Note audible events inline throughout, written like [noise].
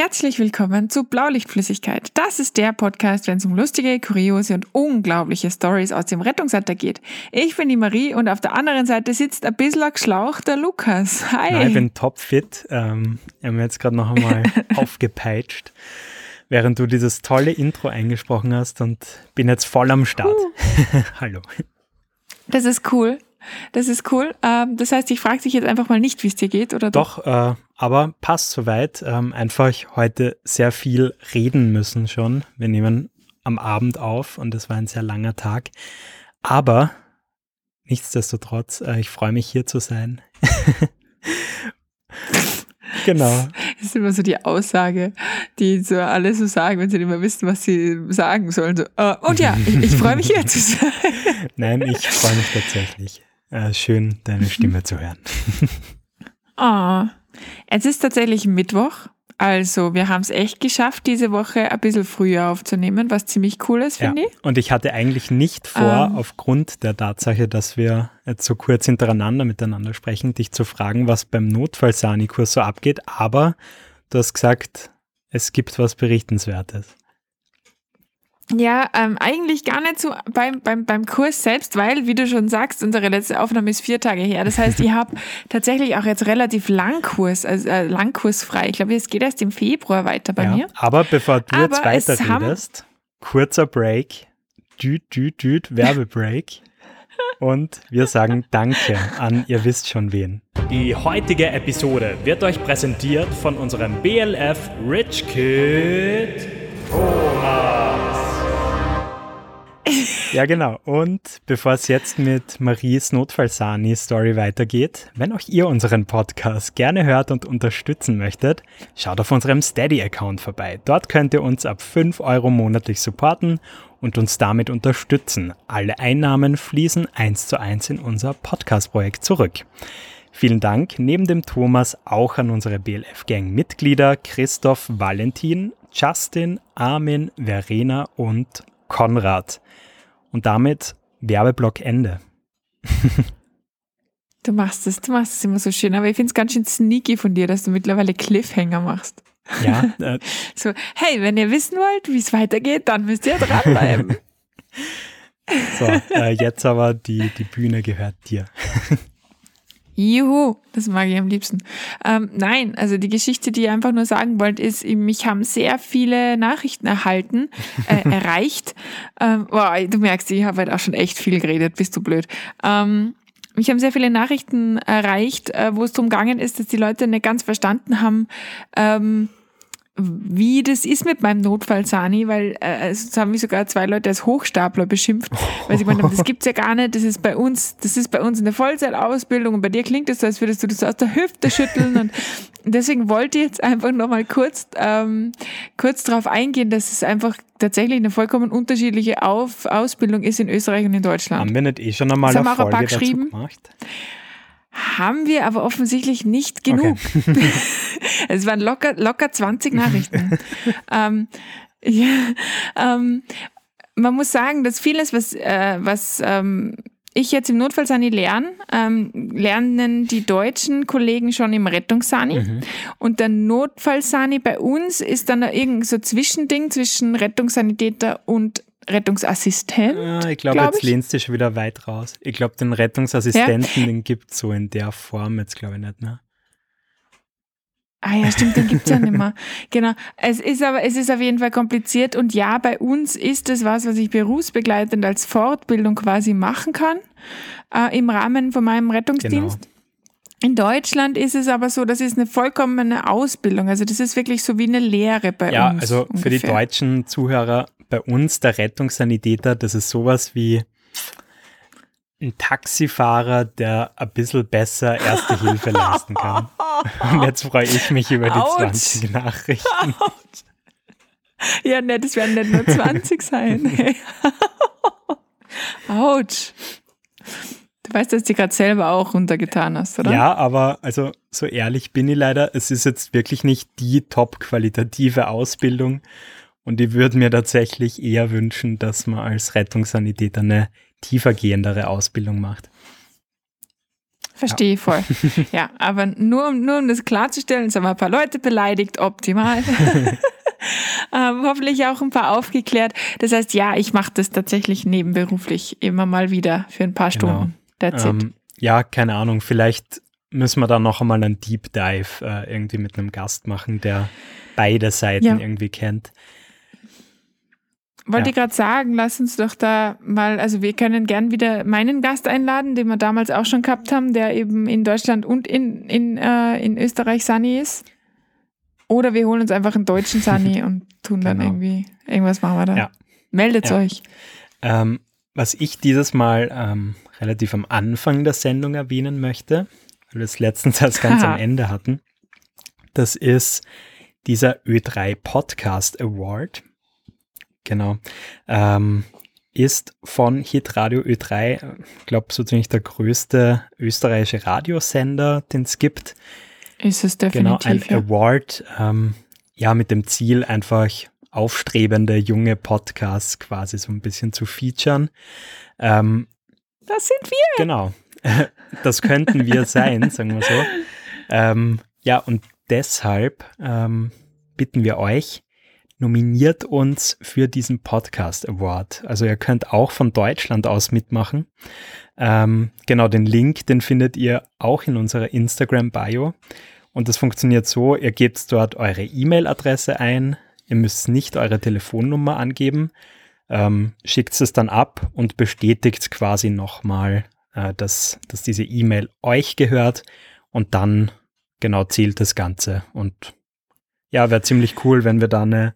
Herzlich willkommen zu Blaulichtflüssigkeit. Das ist der Podcast, wenn es um lustige, kuriose und unglaubliche Stories aus dem Rettungsalter geht. Ich bin die Marie und auf der anderen Seite sitzt ein bisschen geschlauchter Lukas. Hi. Na, ich bin topfit. Ähm, ich habe mir jetzt gerade noch einmal [laughs] aufgepeitscht, während du dieses tolle Intro eingesprochen hast und bin jetzt voll am Start. Uh. [laughs] Hallo. Das ist cool. Das ist cool. Ähm, das heißt, ich frage dich jetzt einfach mal nicht, wie es dir geht, oder doch? Doch, äh, aber passt soweit. Ähm, einfach heute sehr viel reden müssen schon. Wir nehmen am Abend auf und es war ein sehr langer Tag. Aber nichtsdestotrotz, äh, ich freue mich hier zu sein. [laughs] genau. Das ist immer so die Aussage, die so alle so sagen, wenn sie nicht mehr wissen, was sie sagen sollen. So, uh, und ja, ich, ich freue mich hier zu sein. [laughs] Nein, ich freue mich tatsächlich. Äh, schön, deine Stimme zu hören. oh, es ist tatsächlich Mittwoch. Also, wir haben es echt geschafft, diese Woche ein bisschen früher aufzunehmen, was ziemlich cool ist, finde ja. ich. Und ich hatte eigentlich nicht vor, ähm, aufgrund der Tatsache, dass wir jetzt so kurz hintereinander miteinander sprechen, dich zu fragen, was beim Notfallsani-Kurs so abgeht. Aber du hast gesagt, es gibt was Berichtenswertes. Ja, ähm, eigentlich gar nicht so beim, beim, beim Kurs selbst, weil, wie du schon sagst, unsere letzte Aufnahme ist vier Tage her. Das heißt, ich habe [laughs] tatsächlich auch jetzt relativ Langkurs, also äh, Langkursfrei. Ich glaube, es geht erst im Februar weiter bei ja, mir. Aber bevor du aber jetzt weiter redest, kurzer Break, düt, düt, düt, Werbebreak. [laughs] Und wir sagen Danke an ihr wisst schon wen. Die heutige Episode wird euch präsentiert von unserem BLF Rich Kid Thomas. Ja, genau. Und bevor es jetzt mit Maries Notfallsani-Story weitergeht, wenn auch ihr unseren Podcast gerne hört und unterstützen möchtet, schaut auf unserem Steady-Account vorbei. Dort könnt ihr uns ab 5 Euro monatlich supporten und uns damit unterstützen. Alle Einnahmen fließen eins zu eins in unser Podcast-Projekt zurück. Vielen Dank neben dem Thomas auch an unsere BLF-Gang-Mitglieder Christoph Valentin, Justin, Armin, Verena und Konrad. Und damit Werbeblock Ende. [laughs] du machst es, du machst es immer so schön, aber ich finde es ganz schön sneaky von dir, dass du mittlerweile Cliffhanger machst. Ja. [laughs] Äh, so, hey, wenn ihr wissen wollt, wie es weitergeht, dann müsst ihr dranbleiben. [laughs] so, äh, jetzt aber die, die Bühne gehört dir. Juhu, das mag ich am liebsten. Ähm, nein, also die Geschichte, die ihr einfach nur sagen wollt, ist, mich haben sehr viele Nachrichten erhalten, äh, [laughs] erreicht. Ähm, boah, du merkst, ich habe halt auch schon echt viel geredet, bist du blöd. Ähm, mich haben sehr viele Nachrichten erreicht, äh, wo es darum gegangen ist, dass die Leute nicht ganz verstanden haben, ähm, wie das ist mit meinem Notfall, Sani, weil äh, es haben mich sogar zwei Leute als Hochstapler beschimpft, weil sie gemeint haben, das gibt's ja gar nicht, das ist bei uns, das ist bei uns eine Vollzeitausbildung und bei dir klingt es so, als würdest du das aus der Hüfte schütteln und deswegen wollte ich jetzt einfach nochmal kurz, ähm, kurz darauf eingehen, dass es einfach tatsächlich eine vollkommen unterschiedliche Auf Ausbildung ist in Österreich und in Deutschland. Haben wir nicht eh schon einmal eine Folge dazu gemacht? Haben wir aber offensichtlich nicht genug. Okay. [laughs] [laughs] es waren locker, locker 20 Nachrichten. [laughs] ähm, ja, ähm, man muss sagen, dass vieles, was, äh, was ähm, ich jetzt im Notfallsani lerne, ähm, lernen die deutschen Kollegen schon im Rettungssani. Mhm. Und der Notfallsani bei uns ist dann irgendein so Zwischending zwischen Rettungssanitäter und Rettungsassistent. Ja, ich glaube, glaub jetzt ich. lehnst du schon wieder weit raus. Ich glaube, den Rettungsassistenten, ja. den gibt es so in der Form jetzt, glaube ich, nicht, ne? Ah ja, stimmt, den gibt es ja nicht mehr. [laughs] Genau. Es ist aber, es ist auf jeden Fall kompliziert und ja, bei uns ist es was, was ich berufsbegleitend als Fortbildung quasi machen kann, äh, im Rahmen von meinem Rettungsdienst. Genau. In Deutschland ist es aber so, das ist eine vollkommene Ausbildung. Also das ist wirklich so wie eine Lehre bei ja, uns. Ja, also ungefähr. für die deutschen Zuhörer, bei uns der Rettungssanitäter, das ist sowas wie ein Taxifahrer, der ein bisschen besser Erste Hilfe leisten kann. [laughs] [laughs] Und jetzt freue ich mich über die Ouch. 20 Nachrichten. [laughs] Ouch. Ja, ne, das werden nicht nur 20 sein. [laughs] Autsch. Du weißt, dass du gerade selber auch runtergetan hast, oder? Ja, aber also so ehrlich bin ich leider, es ist jetzt wirklich nicht die top qualitative Ausbildung. Und ich würde mir tatsächlich eher wünschen, dass man als Rettungssanitäter eine tiefergehendere Ausbildung macht. Verstehe ja. voll. [laughs] ja, aber nur, nur um das klarzustellen, sind wir ein paar Leute beleidigt, optimal. [laughs] ähm, hoffentlich auch ein paar aufgeklärt. Das heißt, ja, ich mache das tatsächlich nebenberuflich immer mal wieder für ein paar genau. Stunden. That's ähm, it. Ja, keine Ahnung, vielleicht müssen wir da noch einmal einen Deep Dive äh, irgendwie mit einem Gast machen, der beide Seiten ja. irgendwie kennt. Wollte ja. ich gerade sagen, lass uns doch da mal, also wir können gern wieder meinen Gast einladen, den wir damals auch schon gehabt haben, der eben in Deutschland und in, in, äh, in Österreich Sunny ist. Oder wir holen uns einfach einen deutschen Sunny [laughs] und tun dann genau. irgendwie, irgendwas machen wir da. Ja. Meldet ja. euch. Ähm, was ich dieses Mal ähm, relativ am Anfang der Sendung erwähnen möchte, weil wir es letztens erst [laughs] ganz am Ende hatten, das ist dieser Ö3 Podcast Award. Genau. Ähm, ist von Hitradio Ö3, ich glaube, so ziemlich der größte österreichische Radiosender, den es gibt. Ist es definitiv. Genau, ein. Award, ähm, ja, mit dem Ziel, einfach aufstrebende junge Podcasts quasi so ein bisschen zu featuren. Ähm, das sind wir. Genau. [laughs] Das könnten wir sein, [laughs] sagen wir so. Ähm, ja, und deshalb ähm, bitten wir euch, nominiert uns für diesen Podcast Award. Also ihr könnt auch von Deutschland aus mitmachen. Ähm, genau, den Link, den findet ihr auch in unserer Instagram-Bio. Und das funktioniert so, ihr gebt dort eure E-Mail-Adresse ein, ihr müsst nicht eure Telefonnummer angeben, ähm, schickt es dann ab und bestätigt quasi nochmal, äh, dass, dass diese E-Mail euch gehört und dann genau zählt das Ganze. Und ja, wäre ziemlich cool, wenn wir da eine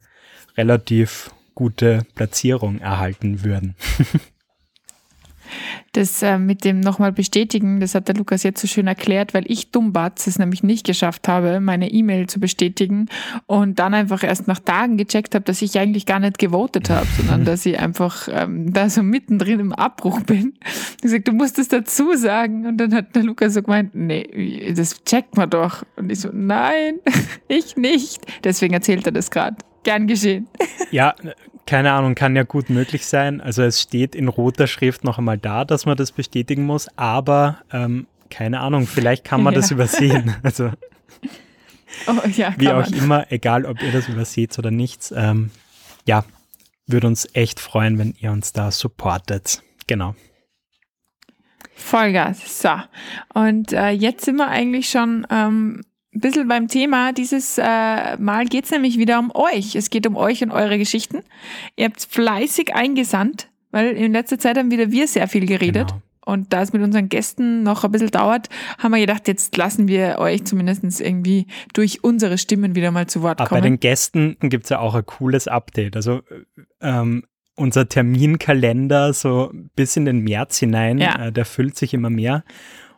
relativ gute Platzierung erhalten würden. [laughs] Das äh, mit dem nochmal bestätigen, das hat der Lukas jetzt so schön erklärt, weil ich Dummbatz es nämlich nicht geschafft habe, meine E-Mail zu bestätigen und dann einfach erst nach Tagen gecheckt habe, dass ich eigentlich gar nicht gewotet habe, [laughs] sondern dass ich einfach ähm, da so mittendrin im Abbruch bin. Ich gesagt, du musst es dazu sagen und dann hat der Lukas so gemeint, nee, das checkt man doch. Und ich so, nein, [laughs] ich nicht. Deswegen erzählt er das gerade. Gern geschehen. Ja, keine Ahnung, kann ja gut möglich sein. Also es steht in roter Schrift noch einmal da, dass man das bestätigen muss, aber ähm, keine Ahnung, vielleicht kann man [laughs] ja. das übersehen. Also oh, ja, wie auch man. immer, egal ob ihr das überseht oder nicht, ähm, ja, würde uns echt freuen, wenn ihr uns da supportet. Genau. Vollgas. So. Und äh, jetzt sind wir eigentlich schon ähm, ein bisschen beim Thema. Dieses äh, Mal geht es nämlich wieder um euch. Es geht um euch und eure Geschichten. Ihr habt fleißig eingesandt, weil in letzter Zeit haben wieder wir sehr viel geredet. Genau. Und da es mit unseren Gästen noch ein bisschen dauert, haben wir gedacht, jetzt lassen wir euch zumindest irgendwie durch unsere Stimmen wieder mal zu Wort kommen. Aber bei den Gästen gibt es ja auch ein cooles Update. Also ähm, unser Terminkalender so bis in den März hinein, ja. äh, der füllt sich immer mehr.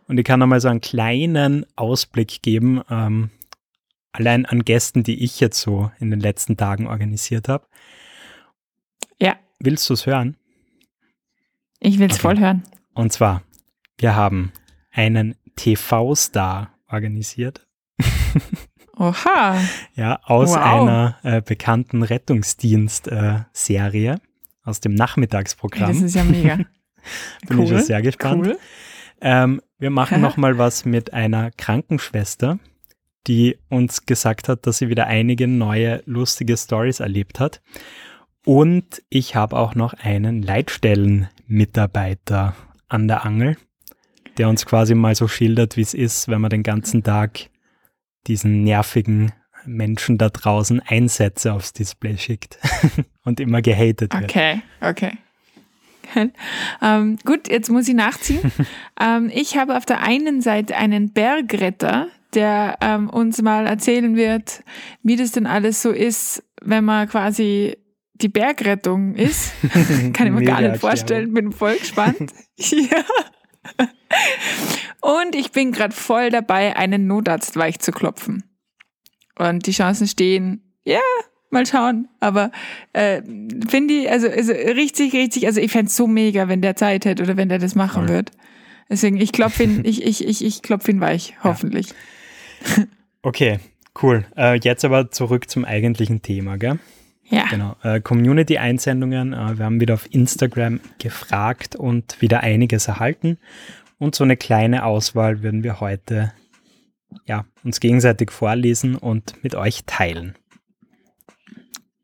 Und ich kann nochmal so einen kleinen Ausblick geben, ähm, allein an Gästen, die ich jetzt so in den letzten Tagen organisiert habe. Ja. Willst du es hören? Ich will es okay. voll hören. Und zwar, wir haben einen TV-Star organisiert. [laughs] Oha. ja, aus wow. einer äh, bekannten Rettungsdienst-Serie, äh, aus dem Nachmittagsprogramm. Das ist ja mega. [laughs] Bin cool. ich schon sehr gespannt. Cool. Ähm, wir machen noch mal was mit einer Krankenschwester, die uns gesagt hat, dass sie wieder einige neue lustige Stories erlebt hat. Und ich habe auch noch einen Leitstellenmitarbeiter an der Angel, der uns quasi mal so schildert, wie es ist, wenn man den ganzen Tag diesen nervigen Menschen da draußen Einsätze aufs Display schickt [laughs] und immer gehatet wird. Okay, okay. Ähm, gut, jetzt muss ich nachziehen. [laughs] ähm, ich habe auf der einen Seite einen Bergretter, der ähm, uns mal erzählen wird, wie das denn alles so ist, wenn man quasi die Bergrettung ist. [laughs] Kann ich mir gar nicht vorstellen, bin voll gespannt. [laughs] ja. Und ich bin gerade voll dabei, einen Notarzt weich zu klopfen. Und die Chancen stehen, ja, mal schauen. Aber äh, finde ich, also, also richtig, richtig, also ich fände es so mega, wenn der Zeit hätte oder wenn der das machen Voll. wird. Deswegen, ich klopfe ihn, [laughs] ich, ich, ich, ich klopfe ihn weich, hoffentlich. Ja. [laughs] Okay, cool. Äh, jetzt aber zurück zum eigentlichen Thema, gell? Ja. Genau. Äh, Community-Einsendungen. Äh, wir haben wieder auf Instagram gefragt und wieder einiges erhalten. Und so eine kleine Auswahl würden wir heute ja, uns gegenseitig vorlesen und mit euch teilen.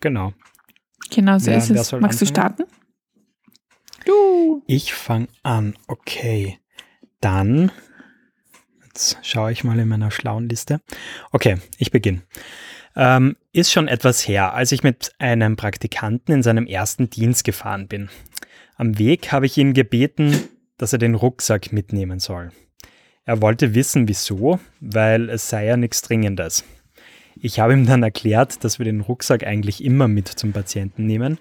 Genau. Genau so Wer- ist es. Magst du anfangen? starten? Du. Ich fange an. Okay. Dann, jetzt schaue ich mal in meiner schlauen Liste. Okay, ich beginne. Ähm, ist schon etwas her, als ich mit einem Praktikanten in seinem ersten Dienst gefahren bin. Am Weg habe ich ihn gebeten, dass er den Rucksack mitnehmen soll. Er wollte wissen, wieso, weil es sei ja nichts Dringendes. Ich habe ihm dann erklärt, dass wir den Rucksack eigentlich immer mit zum Patienten nehmen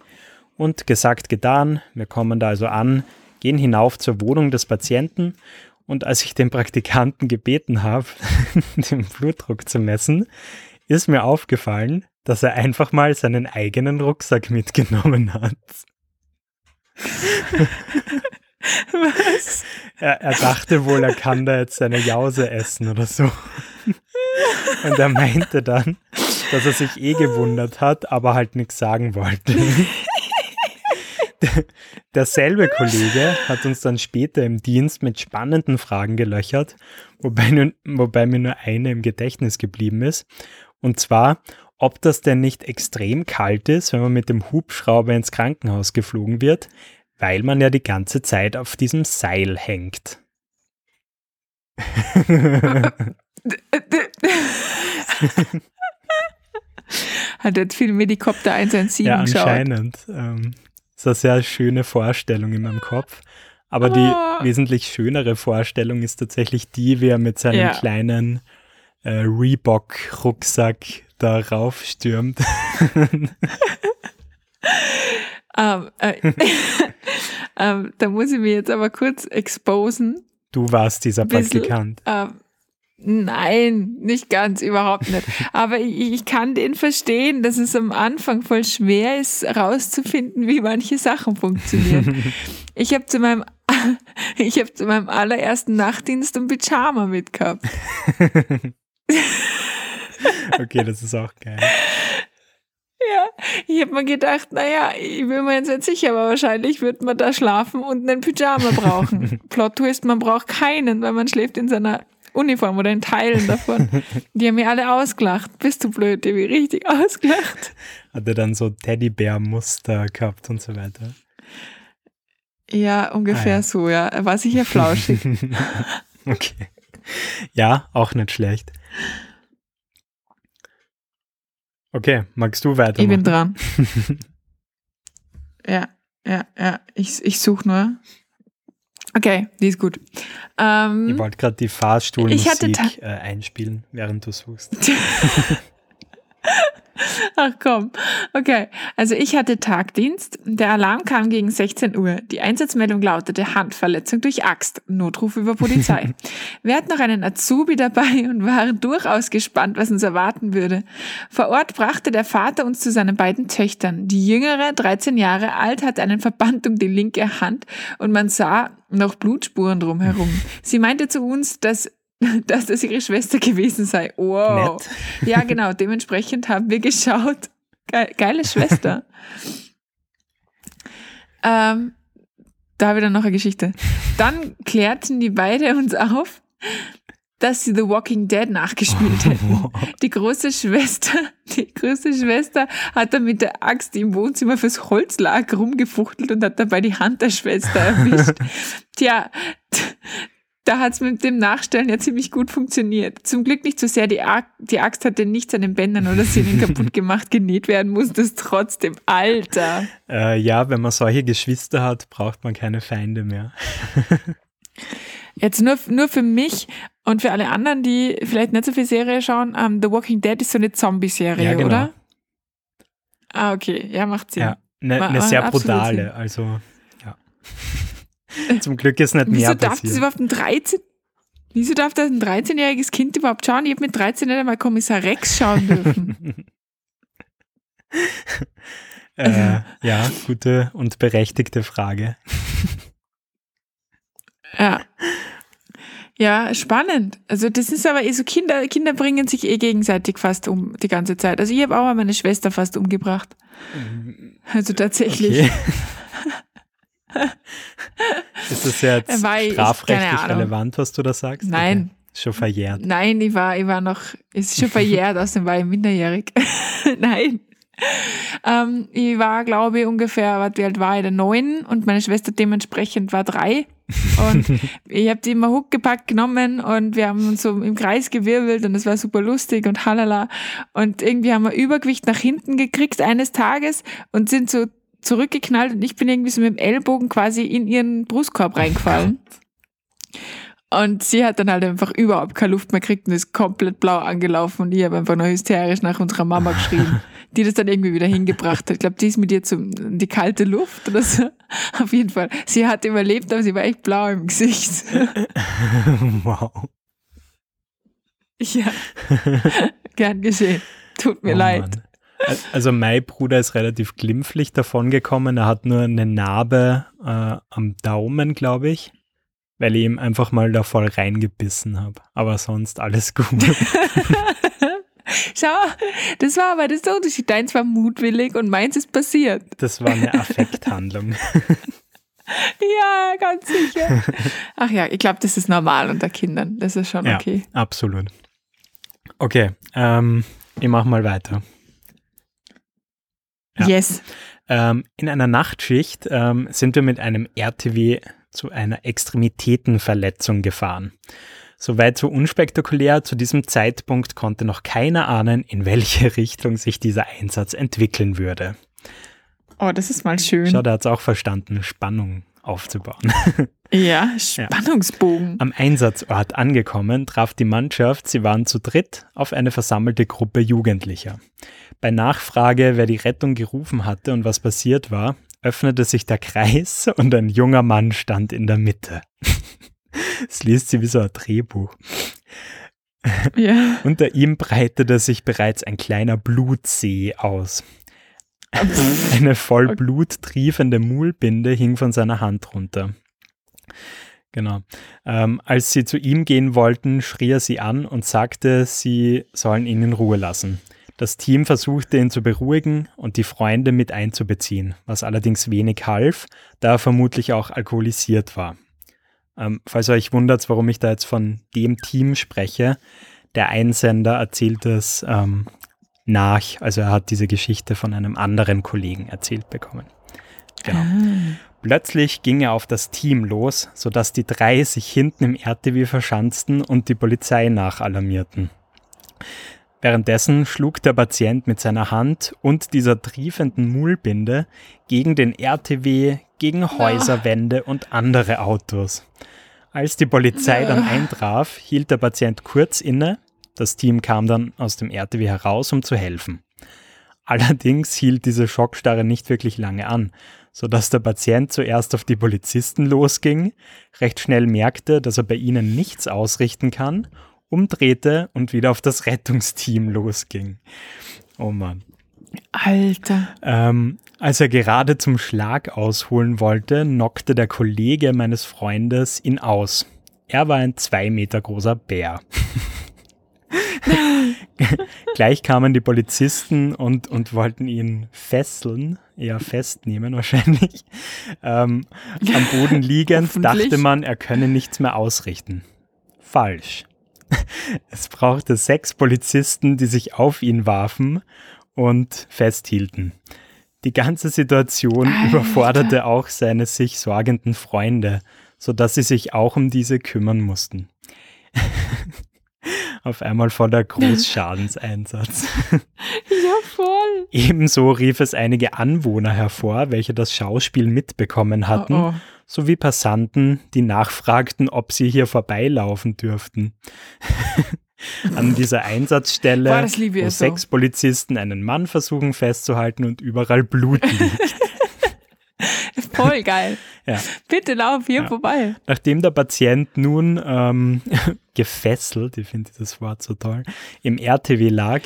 und gesagt, getan, wir kommen da also an, gehen hinauf zur Wohnung des Patienten und als ich den Praktikanten gebeten habe, [laughs] den Blutdruck zu messen, ist mir aufgefallen, dass er einfach mal seinen eigenen Rucksack mitgenommen hat. [laughs] Was? Er, er dachte wohl, er kann da jetzt seine Jause essen oder so. Und er meinte dann, dass er sich eh gewundert hat, aber halt nichts sagen wollte. Der- Derselbe Kollege hat uns dann später im Dienst mit spannenden Fragen gelöchert, wobei, nur, wobei mir nur eine im Gedächtnis geblieben ist. Und zwar, ob das denn nicht extrem kalt ist, wenn man mit dem Hubschrauber ins Krankenhaus geflogen wird, weil man ja die ganze Zeit auf diesem Seil hängt. [laughs] Hat jetzt viel Medikopter 117 ja, geschaut. anscheinend. Ähm, ist eine sehr schöne Vorstellung in meinem Kopf. Aber Oh. die wesentlich schönere Vorstellung ist tatsächlich die, wie er mit seinem Ja. kleinen äh, Reebok-Rucksack da raufstürmt. [laughs] Ähm, äh, [laughs] ähm, da muss ich mich jetzt aber kurz exposen. Du warst dieser. Praktikant. Ähm, nein, nicht ganz, überhaupt nicht. [laughs] Aber ich, ich kann den verstehen, dass es am Anfang voll schwer ist, herauszufinden, wie manche Sachen funktionieren. [laughs] ich habe zu meinem [laughs] ich habe zu meinem allerersten Nachtdienst ein Pyjama mitgehabt. Okay, das ist auch geil. Ja, ich habe mir gedacht, naja, ich bin mir jetzt nicht sicher, aber wahrscheinlich wird man da schlafen und einen Pyjama brauchen. [laughs] Plot Twist, man braucht keinen, weil man schläft in seiner Uniform oder in Teilen davon. Die haben mir alle ausgelacht. Bist du blöd, die haben mich richtig ausgelacht. Hat er dann so Teddybär-Muster gehabt und so weiter. Ja, ungefähr Ah, ja. so, ja. Er war sicher flauschig. [laughs] okay. Ja, auch nicht schlecht. Okay, magst du Ich bin dran. [laughs] ja, ja, ja. Ich, ich suche nur. Okay, die ist gut. Ähm, Ich wollte gerade die Fahrstuhlmusik äh, einspielen, während du suchst. [laughs] [laughs] Ach komm. Okay. Also ich hatte Tagdienst. Der Alarm kam gegen 16 Uhr. Die Einsatzmeldung lautete Handverletzung durch Axt. Notruf über Polizei. [laughs] Wir hatten noch einen Azubi dabei und waren durchaus gespannt, was uns erwarten würde. Vor Ort brachte der Vater uns zu seinen beiden Töchtern. Die jüngere, 13 Jahre alt, hatte einen Verband um die linke Hand und man sah noch Blutspuren drumherum. Sie meinte zu uns, dass [laughs] dass das ihre Schwester gewesen sei. Wow. Nett. Ja, genau. Dementsprechend haben wir geschaut. Ge geile Schwester. [laughs] ähm, da habe ich dann noch eine Geschichte. Dann klärten die beide uns auf, dass sie The Walking Dead nachgespielt hätten. [laughs] Die große Schwester, die große Schwester hat dann mit der Axt im Wohnzimmer fürs Holzlager rumgefuchtelt und hat dabei die Hand der Schwester erwischt. Tja, da hat es mit dem Nachstellen ja ziemlich gut funktioniert. Zum Glück nicht so sehr, die, Ar die Axt hatte nichts an den Bändern oder Sehnen kaputt [laughs] gemacht, genäht werden musste es trotzdem. Alter. Äh, ja, wenn man solche Geschwister hat, braucht man keine Feinde mehr. [laughs] Jetzt nur, nur für mich und für alle anderen, die vielleicht nicht so viel Serie schauen, ähm, The Walking Dead ist so eine Zombie-Serie, Ja, genau. oder? Ah, okay. Ja, macht Sinn. Ja, eine ne macht sehr brutale, Sinn. also ja. [laughs] Zum Glück ist nicht Wieso mehr darf das überhaupt ein 13? Wieso darf das ein 13-jähriges Kind überhaupt schauen? Ich habe mit 13 nicht einmal Kommissar Rex schauen dürfen. [laughs] [laughs] Äh, ja, gute und berechtigte Frage. ja. Ja, spannend. Also das ist aber eh so, Kinder, Kinder bringen sich eh gegenseitig fast um die ganze Zeit. Also ich habe auch mal meine Schwester fast umgebracht. Also tatsächlich. Okay. [laughs] Ist das jetzt ich- strafrechtlich relevant, was du da sagst? Nein. Okay. Schon verjährt. Nein, ich war, ich war noch, ist schon verjährt, [laughs] außerdem war ich minderjährig. [laughs] Nein. Ähm, ich war, glaube ich, ungefähr, wie alt war ich? Da neun und meine Schwester dementsprechend war drei. Und ich habe die immer huckgepackt genommen und wir haben uns so im Kreis gewirbelt und es war super lustig und halala. Und irgendwie haben wir Übergewicht nach hinten gekriegt eines Tages und sind so zurückgeknallt und ich bin irgendwie so mit dem Ellbogen quasi in ihren Brustkorb reingefallen. Und sie hat dann halt einfach überhaupt keine Luft mehr gekriegt und ist komplett blau angelaufen und ich habe einfach nur hysterisch nach unserer Mama geschrien, [laughs] die das dann irgendwie wieder hingebracht hat. Ich glaube, die ist mit ihr zum, in die kalte Luft oder so. [laughs] Auf jeden Fall. Sie hat überlebt, aber sie war echt blau im Gesicht. [laughs] wow. ja. Gern geschehen. Tut mir Oh leid. Mann. Al- Also mein Bruder ist relativ glimpflich davongekommen. Er hat nur eine Narbe äh, am Daumen, glaube ich, weil ich ihm einfach mal da voll reingebissen habe. Aber sonst alles [laughs] gut. Schau, das war aber das ist der Unterschied. Deins war mutwillig und meins ist passiert. Das war eine Affekthandlung. [laughs] Ja, ganz sicher. Ach ja, ich glaube, das ist normal unter Kindern. Das ist schon Ja. okay. Absolut. Okay, ähm, ich mache mal weiter. Ja. Yes. Ähm, in einer Nachtschicht ähm, sind wir mit einem RTW zu einer Extremitätenverletzung gefahren. Soweit so unspektakulär, zu diesem Zeitpunkt konnte noch keiner ahnen, in welche [laughs] Richtung sich dieser Einsatz entwickeln würde. Oh, das ist mal schön. Schau, da hat es auch verstanden, Spannung aufzubauen. [laughs] Ja, Spannungsbogen. Am Einsatzort angekommen, traf die Mannschaft, sie waren zu dritt, auf eine versammelte Gruppe Jugendlicher. Bei Nachfrage, wer die Rettung gerufen hatte und was passiert war, öffnete sich der Kreis [laughs] und ein junger Mann stand in der Mitte. [laughs] Es liest sie wie so ein Drehbuch. Ja. Unter ihm breitete sich bereits ein kleiner Blutsee aus. [laughs] Eine voll Blut triefende Muhlbinde hing von seiner Hand runter. Genau. Ähm, als sie zu ihm gehen wollten, schrie er sie an und sagte, sie sollen ihn in Ruhe lassen. Das Team versuchte ihn zu beruhigen und die Freunde mit einzubeziehen, was allerdings wenig half, da er vermutlich auch alkoholisiert war. Ähm, falls euch wundert, warum ich da jetzt von dem Team spreche, der Einsender erzählt es ähm, nach, also er hat diese Geschichte von einem anderen Kollegen erzählt bekommen. Genau. Plötzlich ging er auf das Team los, sodass die drei sich hinten im RTW verschanzten und die Polizei nachalarmierten. Währenddessen schlug der Patient mit seiner Hand und dieser triefenden Mullbinde gegen den RTW, gegen Häuserwände und andere Autos. Als die Polizei dann eintraf, hielt der Patient kurz inne. Das Team kam dann aus dem RTW heraus, um zu helfen. Allerdings hielt diese Schockstarre nicht wirklich lange an, sodass der Patient zuerst auf die Polizisten losging, recht schnell merkte, dass er bei ihnen nichts ausrichten kann, umdrehte und wieder auf das Rettungsteam losging. Oh Mann. Alter. Ähm, als er gerade zum Schlag ausholen wollte, knockte der Kollege meines Freundes ihn aus. Er war ein zwei Meter großer Bär. [laughs] [laughs] Gleich kamen die Polizisten und, und wollten ihn fesseln, eher festnehmen wahrscheinlich. Ähm, am Boden liegend dachte man, er könne nichts mehr ausrichten. Falsch. [laughs] Es brauchte sechs Polizisten, die sich auf ihn warfen und festhielten. Die ganze Situation Alter. überforderte auch seine sich sorgenden Freunde, sodass sie sich auch um diese kümmern mussten. [laughs] Auf einmal voller Großschadenseinsatz. [laughs] Ja, voll. Ebenso rief es einige Anwohner hervor, welche das Schauspiel mitbekommen hatten, Oh, oh. sowie Passanten, die nachfragten, ob sie hier vorbeilaufen dürften. [laughs] An dieser Einsatzstelle, Boah, wo so. sechs Polizisten einen Mann versuchen festzuhalten und überall Blut liegt. [laughs] [laughs] Voll geil. Ja. Bitte lauf hier Ja. vorbei. Nachdem der Patient nun ähm, [laughs] gefesselt, ich finde dieses Wort so toll, im RTW lag,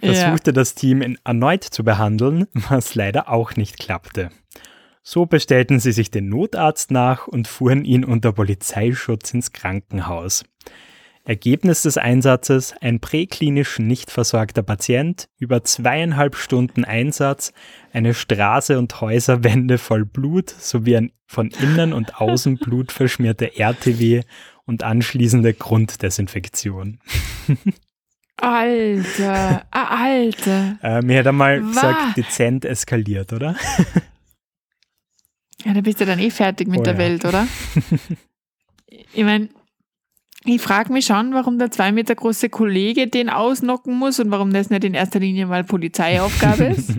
Ja. versuchte das Team ihn erneut zu behandeln, was leider auch nicht klappte. So bestellten sie sich den Notarzt nach und fuhren ihn unter Polizeischutz ins Krankenhaus. Ergebnis des Einsatzes, ein präklinisch nicht versorgter Patient, über zweieinhalb Stunden Einsatz, eine Straße und Häuserwände voll Blut sowie ein von innen und außen [laughs] Blut verschmierte RTW und anschließende Grunddesinfektion. Alter, ah, Alter. Äh, mir hätte er mal Wah. gesagt, dezent eskaliert, oder? Ja, da bist du dann eh fertig mit Oh der ja. Welt, oder? [laughs] ich meine, ich frage mich schon, warum der zwei Meter große Kollege den ausnocken muss und warum das nicht in erster Linie mal Polizeiaufgabe [laughs] ist.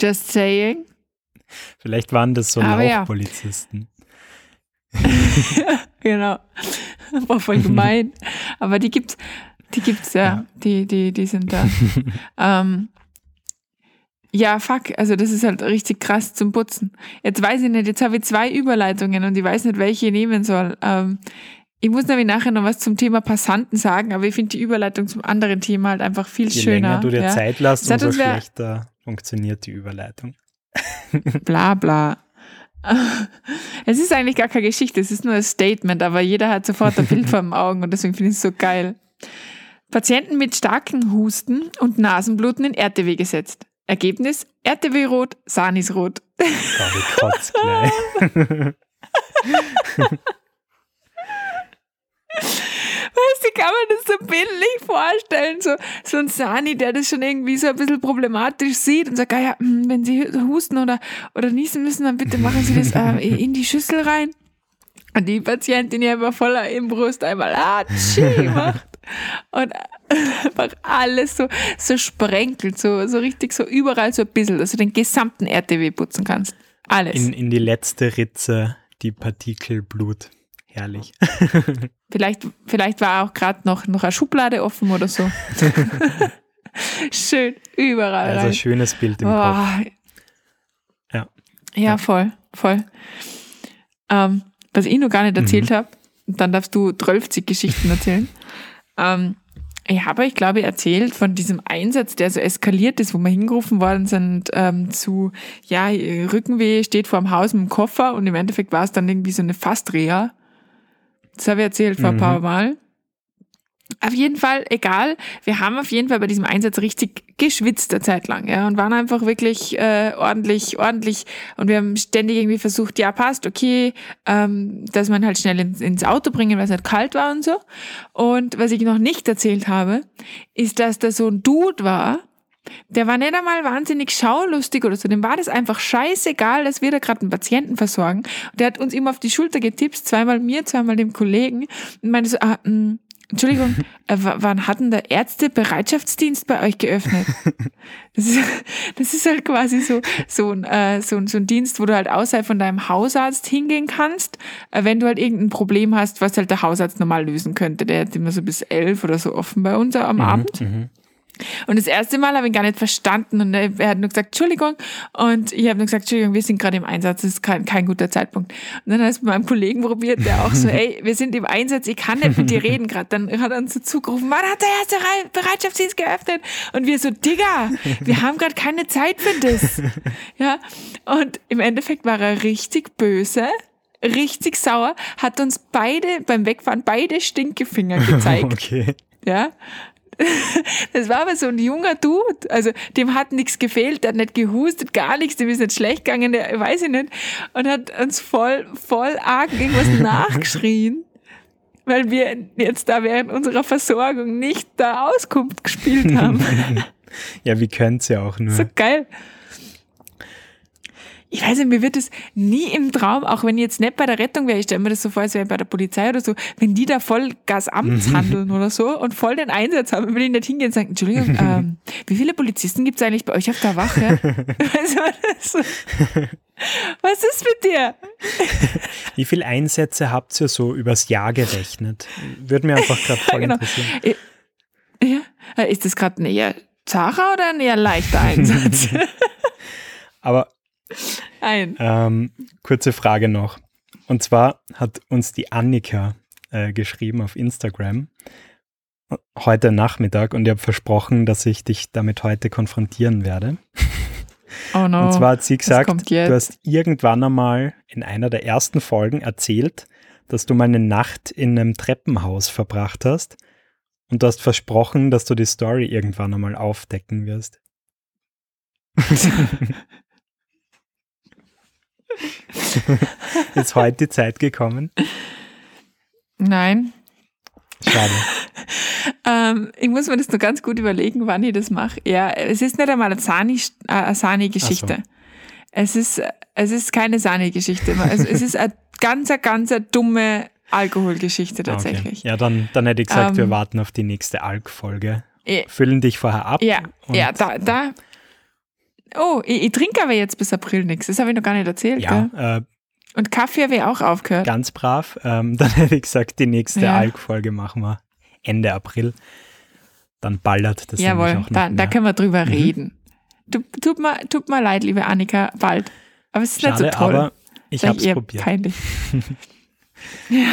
Just saying. Vielleicht waren das so Aber ja. Lauchpolizisten. [laughs] Genau. War voll gemein. Aber die gibt's, die gibt's ja. Ja. Die, die, die sind da. [laughs] ähm, ja, fuck. Also das ist halt richtig krass zum Putzen. Jetzt weiß ich nicht, jetzt habe ich zwei Überleitungen und ich weiß nicht, welche ich nehmen soll. Ähm, ich muss nämlich nachher noch was zum Thema Passanten sagen, aber ich finde die Überleitung zum anderen Thema halt einfach viel Je schöner. länger du dir ja. Zeit lässt, umso schlechter funktioniert die Überleitung. [laughs] bla bla. [laughs] Es ist eigentlich gar keine Geschichte, es ist nur ein Statement, aber jeder hat sofort ein Bild [laughs] vor den Augen und deswegen finde ich es so geil. Patienten mit starken Husten und Nasenbluten in RTW gesetzt. Ergebnis: RTW rot, Sanis rot. Glaube ich. Weißt du, kann man das so bildlich vorstellen? So, so ein Sani, der das schon irgendwie so ein bisschen problematisch sieht und sagt, ah ja, hm, wenn Sie husten oder, oder niesen müssen, dann bitte machen Sie das äh, in die Schüssel rein. Und die Patientin die einfach voller Imbrust einmal Atschi [laughs] macht. Und einfach alles so, so sprenkelt, so, so richtig so überall so ein bisschen, dass du den gesamten RTW putzen kannst. Alles. In, in die letzte Ritze die Partikel Blut. Herrlich. Vielleicht, vielleicht war auch gerade noch, noch eine Schublade offen oder so. [laughs] Schön, überall Also rein. schönes Bild im Kopf. Boah. Ja. Ja, voll, voll. Ähm, was ich noch gar nicht erzählt Mhm. habe, dann darfst du 12 Geschichten erzählen. [laughs] ähm, ich habe euch, glaube ich, erzählt von diesem Einsatz, der so eskaliert ist, wo wir hingerufen worden sind ähm, zu, ja, Rückenweh steht vor dem Haus mit dem Koffer und im Endeffekt war es dann irgendwie so eine Fastreha. Das habe ich erzählt vor ein paar Mal. Auf jeden Fall, egal, wir haben auf jeden Fall bei diesem Einsatz richtig geschwitzt eine Zeit lang, ja, und waren einfach wirklich äh, ordentlich, ordentlich und wir haben ständig irgendwie versucht, ja, passt, okay, ähm, dass man halt schnell ins, ins Auto bringen, weil es nicht kalt war und so. Und was ich noch nicht erzählt habe, ist, dass da so ein Dude war, der war nicht einmal wahnsinnig schaulustig oder so, dem war das einfach scheißegal, dass wir da gerade einen Patienten versorgen. Und der hat uns immer auf die Schulter getippt, zweimal mir, zweimal dem Kollegen und meinte so, ah, mh, Entschuldigung, [laughs] äh, wann hat denn der Ärztebereitschaftsdienst bei euch geöffnet? [laughs] Das ist, das ist halt quasi so, so, ein, äh, so, ein, so ein Dienst, wo du halt außerhalb von deinem Hausarzt hingehen kannst, äh, wenn du halt irgendein Problem hast, was halt der Hausarzt normal lösen könnte. Der hat immer so bis elf oder so offen bei uns am Abend. Und das erste Mal habe ich ihn gar nicht verstanden und er hat nur gesagt, Entschuldigung. Und ich habe nur gesagt, Entschuldigung, wir sind gerade im Einsatz, das ist kein, kein guter Zeitpunkt. Und dann hat er es mit meinem Kollegen probiert, der auch so, [laughs] ey, wir sind im Einsatz, ich kann nicht mit dir reden gerade. Dann hat er uns so zugerufen, wann hat der erste Rei- Bereitschaftsdienst geöffnet? Und wir so, Digga, wir haben gerade keine Zeit für das. [laughs] Ja, und im Endeffekt war er richtig böse. Richtig sauer, hat uns beide beim Wegfahren beide Stinkefinger gezeigt. [laughs] Okay. Ja. Das war aber so ein junger Dude. Also dem hat nichts gefehlt, der hat nicht gehustet, gar nichts, dem ist nicht schlecht gegangen, der weiß ich nicht. Und hat uns voll, voll arg irgendwas [laughs] nachgeschrien, weil wir jetzt da während unserer Versorgung nicht da Auskunft gespielt haben. [laughs] Ja, wie könnt's ja auch nur. So geil. Ich weiß nicht, mir wird es nie im Traum, auch wenn ich jetzt nicht bei der Rettung wäre, ich stelle mir das so vor, als wäre ich bei der Polizei oder so, wenn die da voll Gasamts handeln oder so und voll den Einsatz haben, würde ich nicht hingehen und sagen, Entschuldigung, [laughs] ähm, wie viele Polizisten gibt es eigentlich bei euch auf der Wache? [laughs] Was ist mit dir? [laughs] Wie viele Einsätze habt ihr so übers Jahr gerechnet? Würde mir einfach gerade voll genau. interessieren. Ja, äh, ist das gerade ein eher zacher oder ein eher leichter Einsatz? Aber Ein. ähm, kurze Frage noch. Und zwar hat uns die Annika äh, geschrieben auf Instagram heute Nachmittag und ich habe versprochen, dass ich dich damit heute konfrontieren werde. Oh no. Und zwar hat sie gesagt, du hast irgendwann einmal in einer der ersten Folgen erzählt, dass du mal eine Nacht in einem Treppenhaus verbracht hast, Und du hast versprochen, dass du die Story irgendwann einmal aufdecken wirst. [laughs] [laughs] Ist heute die Zeit gekommen? Nein. Schade. [laughs] Ähm, ich muss mir das nur ganz gut überlegen, wann ich das mache. Ja, es ist nicht einmal eine äh, Sani-Geschichte. Es ist, es ist keine Sani-Geschichte. Also es ist eine [laughs] ganz, ganz eine dumme Alkoholgeschichte Ah, tatsächlich. Okay. Ja, dann, dann hätte ich gesagt, wir Ähm, warten auf die nächste Alk-Folge. Füllen dich vorher ab. Ja, ja, da, da. Oh, ich, ich trinke aber jetzt bis April nichts. Das habe ich noch gar nicht erzählt. Ja, äh, Und Kaffee habe ich auch aufgehört. ganz brav. Ähm, [laughs] dann hätte ich gesagt, die nächste Ja. Alk-Folge machen wir Ende April. Dann ballert das Jawohl, noch da, da können wir drüber Mhm. reden. Tu, tut, mir, tut mir leid, liebe Annika, bald. Aber es ist Schade, nicht so toll. aber ich habe es probiert. Peinlich. [laughs] [laughs]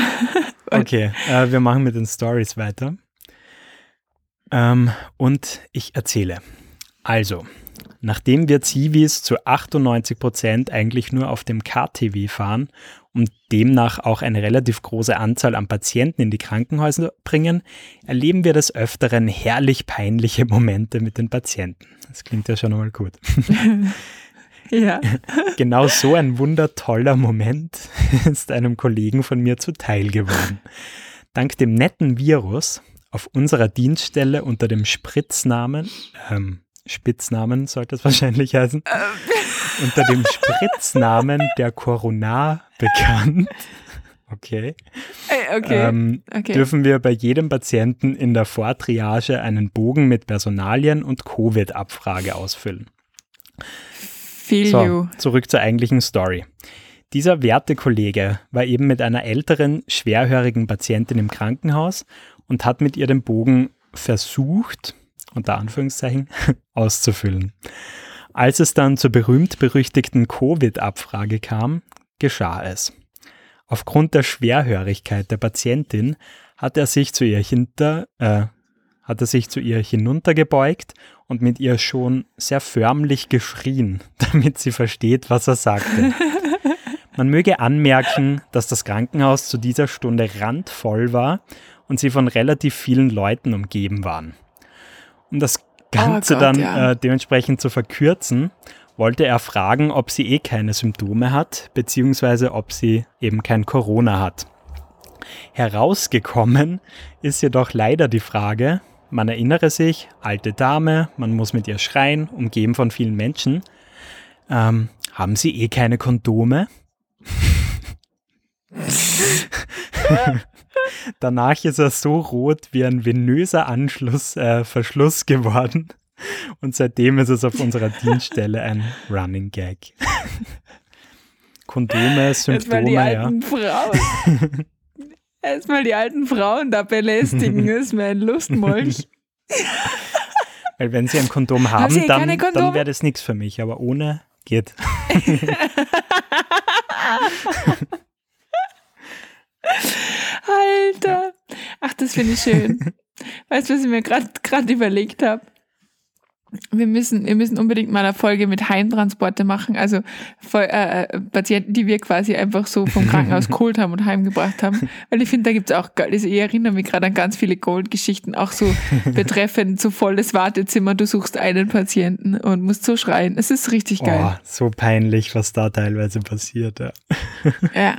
Okay, äh, wir machen mit den Stories weiter. Ähm, und ich erzähle. Also, nachdem wir Zivis zu 98 Prozent eigentlich nur auf dem KTW fahren und demnach auch eine relativ große Anzahl an Patienten in die Krankenhäuser bringen, erleben wir des Öfteren herrlich peinliche Momente mit den Patienten. Das klingt ja schon einmal gut. [laughs] Ja. [laughs] Genau so ein wundertoller Moment [laughs] ist einem Kollegen von mir zuteil geworden. Dank dem netten Virus auf unserer Dienststelle unter dem Spritznamen, ähm, Spitznamen sollte es [laughs] wahrscheinlich heißen, unter dem Spritznamen der Corona bekannt. Okay. Äh, Okay. Ähm, okay. Dürfen wir bei jedem Patienten in der Vortriage einen Bogen mit Personalien und Covid-Abfrage ausfüllen. Feel So, you. zurück zur eigentlichen Story. Dieser werte Kollege war eben mit einer älteren, schwerhörigen Patientin im Krankenhaus und hat mit ihr den Bogen versucht, unter Anführungszeichen, [laughs] auszufüllen. Als es dann zur berühmt-berüchtigten Covid-Abfrage kam, geschah es. Aufgrund der Schwerhörigkeit der Patientin hat er sich zu ihr hinter, äh, hat er sich zu ihr hinuntergebeugt und mit ihr schon sehr förmlich geschrien, [laughs] damit sie versteht, was er sagte. [laughs] Man möge anmerken, dass das Krankenhaus zu dieser Stunde randvoll war und sie von relativ vielen Leuten umgeben waren. Um das Ganze Oh Gott, dann ja. äh, dementsprechend zu verkürzen, wollte er fragen, ob sie eh keine Symptome hat, beziehungsweise ob sie eben kein Corona hat. Herausgekommen ist jedoch leider die Frage, man erinnere sich, alte Dame, man muss mit ihr schreien, umgeben von vielen Menschen. Ähm, haben Sie eh keine Kondome? [laughs] Danach ist er so rot wie ein venöser Anschluss, äh, Verschluss geworden. Und seitdem ist es auf unserer [laughs] Dienststelle ein Running Gag. Kondome, Erstmal die Symptome, ja. alten Frauen. Erstmal die alten Frauen da belästigen, [laughs] ist mir ein Lustmolch. Weil wenn sie ein Kondom Haben haben, Sie dann, keine dann wäre das nichts für mich, aber ohne geht. [laughs] Alter. Ach, das finde ich schön. [laughs] Weißt du, was ich mir gerade überlegt habe? Wir müssen, wir müssen unbedingt mal eine Folge mit Heimtransporte machen. Also äh, äh, Patienten, die wir quasi einfach so vom Krankenhaus [laughs] geholt haben und heimgebracht haben. Weil ich finde, da gibt es auch, geil- also ich erinnere mich gerade an ganz viele Gold-Geschichten, auch so [laughs] betreffend so volles Wartezimmer, du suchst einen Patienten und musst so schreien. Es ist richtig Oh, geil. so peinlich, was da teilweise passiert. Ja. Ja.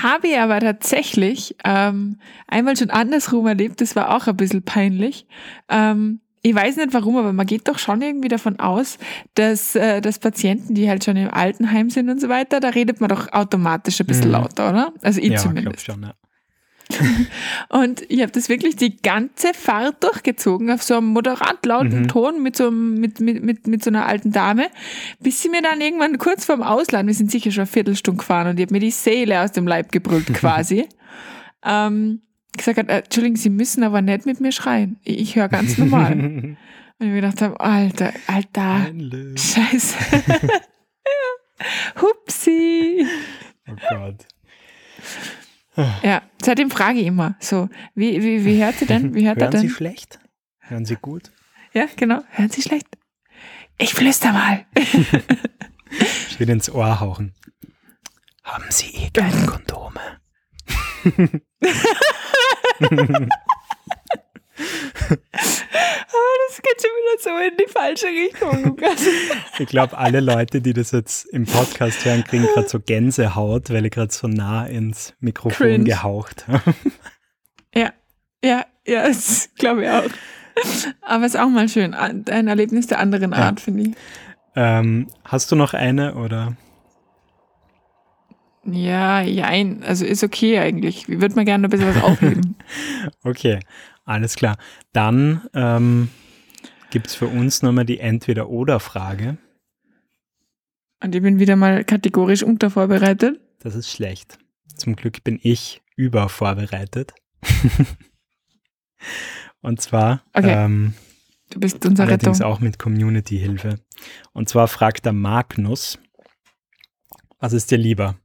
Habe ich aber tatsächlich ähm, einmal schon andersrum erlebt, das war auch ein bisschen peinlich. Ähm, ich weiß nicht warum, aber man geht doch schon irgendwie davon aus, dass, äh, dass Patienten, die halt schon im Altenheim sind und so weiter, da redet man doch automatisch ein bisschen Mhm. lauter, oder? Also ich ja, zumindest. schon. Ja. [laughs] Und ich habe das wirklich die ganze Fahrt durchgezogen auf so einem moderat lauten Mhm. Ton mit so, einem, mit, mit, mit, mit so einer alten Dame, bis sie mir dann irgendwann kurz vorm Ausland, wir sind sicher schon eine Viertelstunde gefahren und ich habe mir die Seele aus dem Leib gebrüllt [laughs] quasi, ähm, gesagt hat, äh, Entschuldigung, Sie müssen aber nicht mit mir schreien. Ich, ich höre ganz normal. [laughs] und ich mir gedacht habe, Alter, Alter, scheiße. ja. Hupsi. Oh Gott. Ja, seitdem frage ich immer so, wie, wie, wie hört sie denn? Wie hört er Hören Sie denn? schlecht? Hören Sie gut? Ja, genau. Hören Sie schlecht? Ich flüster mal. [laughs] Ich will ins Ohr hauchen. Haben Sie eh keine Kondome? [laughs] [laughs] das geht schon wieder so in die falsche Richtung, Lukas. Ich glaube, alle Leute, die das jetzt im Podcast hören, kriegen gerade so Gänsehaut, weil ich gerade so nah ins Mikrofon Cringe. gehaucht habe. Ja, ja, ja, das glaube ich auch. Aber es ist auch mal schön. Ein Erlebnis der anderen Ja. Art, finde ich. Ähm, hast du noch eine oder? Ja, jein. Also ist okay eigentlich. Ich würde mal gerne ein bisschen was aufheben. [laughs] Okay, alles klar. Dann ähm, gibt es für uns nochmal die Entweder-Oder-Frage. Und ich bin wieder mal kategorisch untervorbereitet. Das ist schlecht. Zum Glück bin ich übervorbereitet. [laughs] Und zwar Okay. ähm, Du bist unsere allerdings Rettung. auch mit Community-Hilfe. Und zwar fragt der Magnus, was ist dir lieber?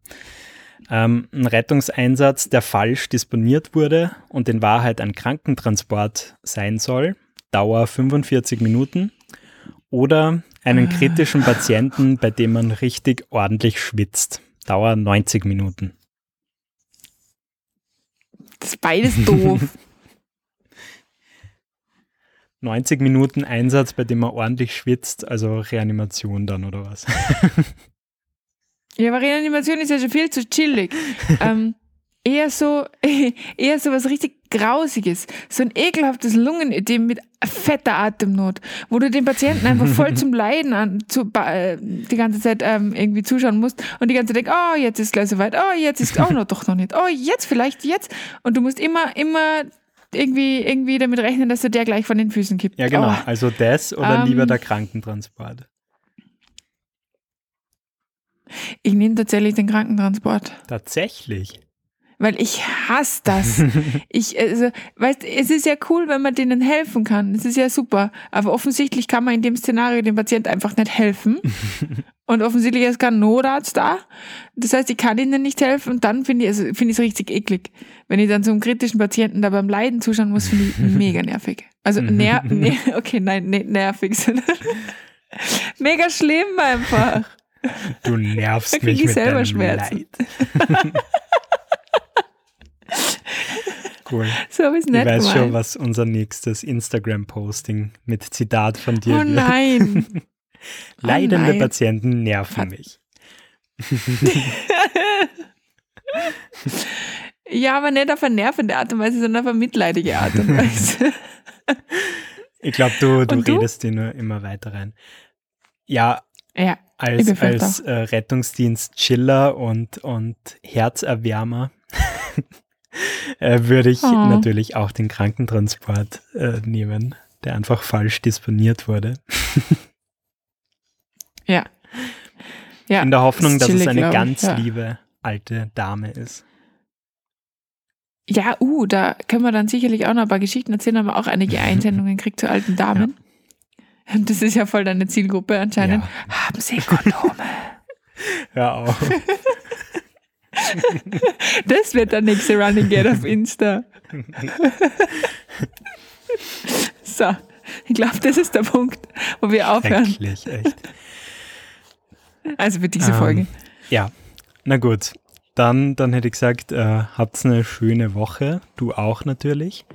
Ähm, ein Rettungseinsatz, der falsch disponiert wurde und in Wahrheit ein Krankentransport sein soll, Dauer 45 Minuten. Oder einen Ah. kritischen Patienten, bei dem man richtig ordentlich schwitzt, Dauer 90 Minuten. Das ist beides doof. [laughs] 90 Minuten Einsatz, bei dem man ordentlich schwitzt, also Reanimation dann oder was? [laughs] ja, aber Reanimation ist ja schon viel zu chillig. [laughs] ähm, eher so, [laughs] eher so was richtig Grausiges. So ein ekelhaftes Lungenödem mit fetter Atemnot, wo du den Patienten einfach voll [laughs] zum Leiden an, zu, äh, die ganze Zeit ähm, irgendwie zuschauen musst und die ganze Zeit denkst, oh, jetzt ist gleich soweit, oh, jetzt ist auch noch doch noch nicht, oh, jetzt vielleicht, jetzt. Und du musst immer, immer irgendwie, irgendwie damit rechnen, dass er der gleich von den Füßen kippt. Ja, genau. Oh. Also das oder lieber Ähm, der Krankentransport? Ich nehme tatsächlich den Krankentransport. Tatsächlich. Weil ich hasse das. [laughs] Ich, also, weißt, es ist ja cool, wenn man denen helfen kann. Es ist ja super. Aber offensichtlich kann man in dem Szenario dem Patienten einfach nicht helfen. [laughs] Und offensichtlich ist kein Notarzt da. Das heißt, ich kann ihnen nicht helfen. Und dann finde ich es also, finde ich es richtig eklig. Wenn ich dann so einem kritischen Patienten da beim Leiden zuschauen muss, finde ich [laughs] mega nervig. Also, ner ner okay, nein, nicht nervig, mega schlimm einfach. Du Da nervst krieg mich ich mit selber deinem Schmerzen. Leid. [laughs] cool. So habe ich es Ich nicht weiß schon, gemeint. was unser nächstes Instagram-Posting mit Zitat von dir Oh wird. nein. [laughs] Leidende nein. Patienten nerven mich. [laughs] Ja, aber nicht auf eine nervende Art und Weise, sondern auf eine mitleidige Art und Weise. Ich glaube, du, du Und du? redest dir nur immer weiter rein. Ja, ja, Ich als, als äh, Rettungsdienst Chiller und, und Herzerwärmer [laughs] äh, würde ich Oh. natürlich auch den Krankentransport äh, nehmen, der einfach falsch disponiert wurde. [laughs] ja. Ja, In der Hoffnung, ist dass es chillig, eine glaub ich, ganz ja. liebe alte Dame ist. ja, uh, da können wir dann sicherlich auch noch ein paar Geschichten erzählen, aber auch einige [laughs] Einsendungen kriegt zu alten Damen. Und das ist ja voll deine Zielgruppe anscheinend. Ja. Haben Sie Kondome? [laughs] Hör auf. [laughs] Das wird der nächste Running Gag auf Insta. [laughs] so, ich glaube, das ist der Punkt, wo wir aufhören. Schrecklich, echt. Also für diese Ähm, Folge. Ja, na gut. Dann, dann hätte ich gesagt, äh, habt's eine schöne Woche. Du auch natürlich.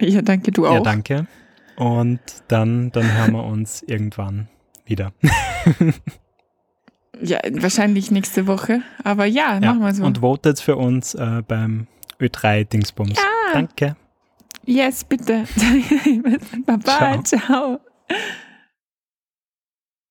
Ja, danke, du auch. Ja, danke. Und dann, dann hören wir uns irgendwann wieder. [laughs] Ja, wahrscheinlich nächste Woche. Aber ja, Ja. machen wir so. Und votet für uns äh, beim Ö3-Dingsbums. Danke. yes, bitte. [laughs] Baba, ciao.